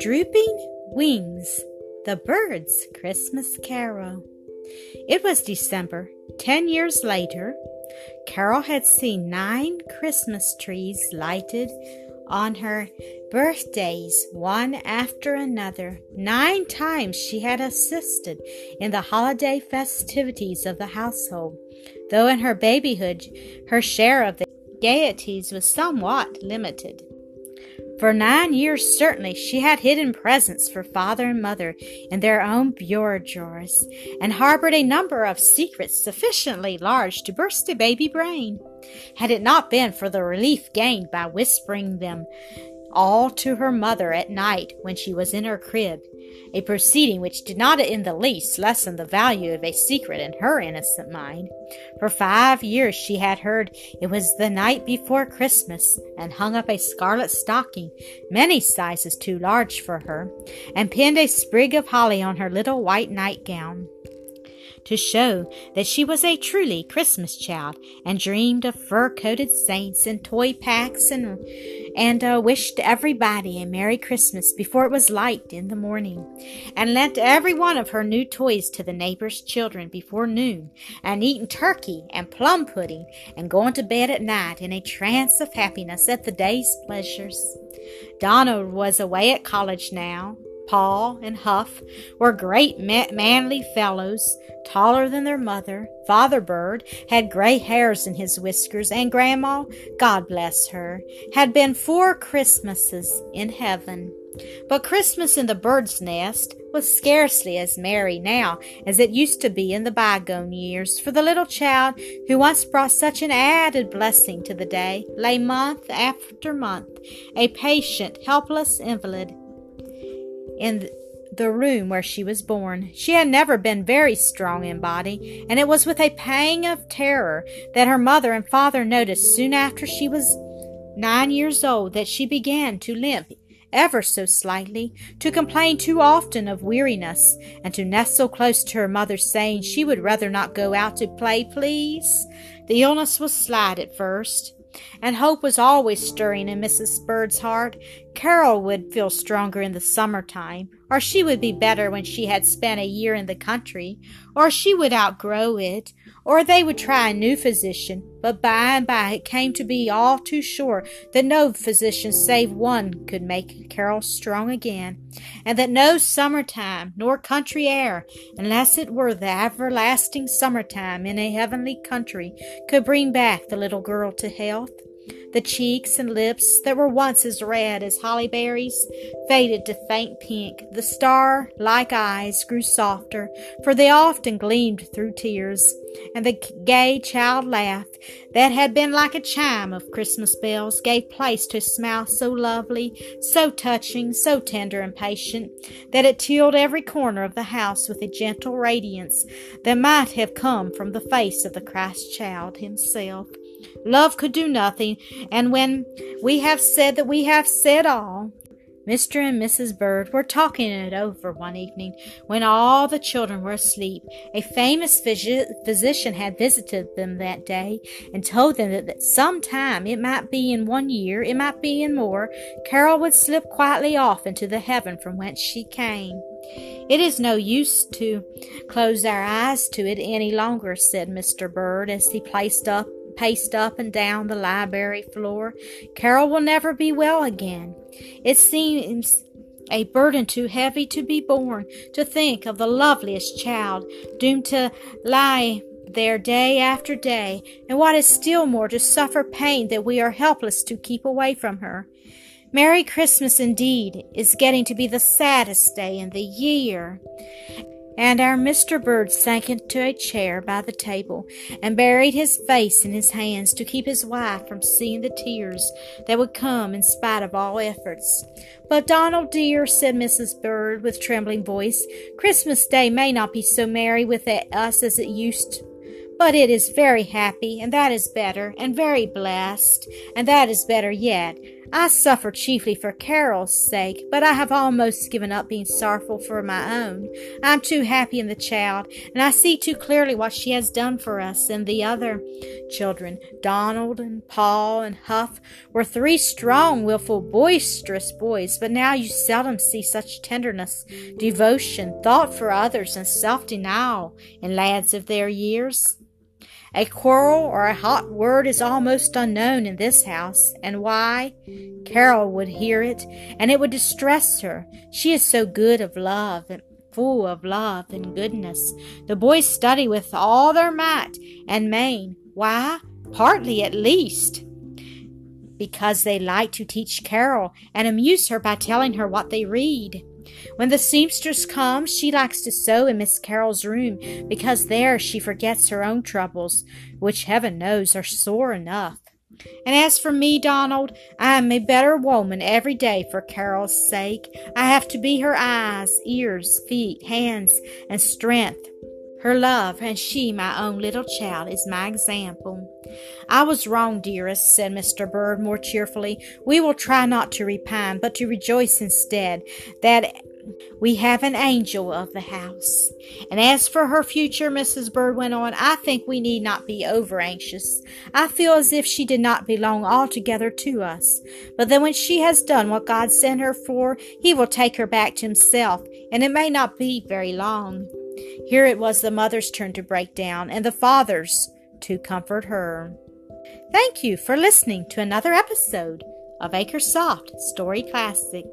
Drooping Wings The Birds' Christmas Carol. It was December. Ten years later, Carol had seen nine Christmas trees lighted on her birthdays, one after another. Nine times she had assisted in the holiday festivities of the household, though in her babyhood her share of the gaieties was somewhat limited. For nine years, certainly, she had hidden presents for father and mother in their own bureau drawers, and harbored a number of secrets sufficiently large to burst a baby brain. Had it not been for the relief gained by whispering them all to her mother at night when she was in her crib, a proceeding which did not in the least lessen the value of a secret in her innocent mind. For five years she had heard it was the night before Christmas, and hung up a scarlet stocking, many sizes too large for her, and pinned a sprig of holly on her little white nightgown to show that she was a truly Christmas child and dreamed of fur coated saints and toy packs and, and uh, wished everybody a Merry Christmas before it was light in the morning, and lent every one of her new toys to the neighbors' children before noon, and eaten turkey and plum pudding, and going to bed at night in a trance of happiness at the day's pleasures. Donald was away at college now, Paul and Huff were great manly fellows, taller than their mother. Father Bird had gray hairs in his whiskers, and Grandma, God bless her, had been four Christmases in heaven. But Christmas in the bird's nest was scarcely as merry now as it used to be in the bygone years, for the little child who once brought such an added blessing to the day lay month after month, a patient, helpless invalid in the room where she was born. She had never been very strong in body, and it was with a pang of terror that her mother and father noticed soon after she was nine years old that she began to limp ever so slightly, to complain too often of weariness, and to nestle close to her mother, saying she would rather not go out to play, please. The illness was slight at first and hope was always stirring in Mrs. Bird's heart. Carol would feel stronger in the summer time, or she would be better when she had spent a year in the country, or she would outgrow it, or they would try a new physician. But by and by it came to be all too sure that no physician save one could make Carol strong again, and that no summer time nor country air, unless it were the everlasting summer time in a heavenly country, could bring back the little girl to health. The cheeks and lips that were once as red as holly berries faded to faint pink. The star like eyes grew softer, for they often gleamed through tears. And the gay child laugh that had been like a chime of Christmas bells gave place to a smile so lovely, so touching, so tender and patient, that it tilled every corner of the house with a gentle radiance that might have come from the face of the Christ child himself. Love could do nothing, and when we have said that we have said all, Mr. and Mrs. Bird were talking it over one evening when all the children were asleep. A famous physician had visited them that day and told them that, that some time, it might be in one year, it might be in more, Carol would slip quietly off into the heaven from whence she came. It is no use to close our eyes to it any longer, said Mr. Bird as he placed up paced up and down the library floor. Carol will never be well again. It seems a burden too heavy to be borne to think of the loveliest child doomed to lie there day after day, and what is still more, to suffer pain that we are helpless to keep away from her. Merry Christmas indeed is getting to be the saddest day in the year and our Mr. Bird sank into a chair by the table and buried his face in his hands to keep his wife from seeing the tears that would come in spite of all efforts. But, Donald dear, said Mrs. Bird with trembling voice, Christmas Day may not be so merry with us as it used but it is very happy, and that is better, and very blessed, and that is better yet. I suffer chiefly for Carol's sake, but I have almost given up being sorrowful for my own. I am too happy in the child, and I see too clearly what she has done for us and the other children. Donald and Paul and Huff were three strong, wilful, boisterous boys, but now you seldom see such tenderness, devotion, thought for others, and self denial in lads of their years. A quarrel or a hot word is almost unknown in this house. And why? Carol would hear it, and it would distress her. She is so good of love, and full of love and goodness. The boys study with all their might and main. Why? Partly at least because they like to teach Carol and amuse her by telling her what they read. When the seamstress comes, she likes to sew in Miss Carol's room because there she forgets her own troubles, which heaven knows are sore enough. And as for me, Donald, I am a better woman every day for Carol's sake. I have to be her eyes, ears, feet, hands, and strength. Her love, and she, my own little child, is my example. I was wrong, dearest, said Mr. Bird more cheerfully. We will try not to repine, but to rejoice instead that we have an angel of the house. And as for her future, Mrs. Bird went on, I think we need not be over anxious. I feel as if she did not belong altogether to us. But then when she has done what God sent her for, he will take her back to himself, and it may not be very long. Here it was the mother's turn to break down, and the father's to comfort her. Thank you for listening to another episode of Acresoft Story Classic.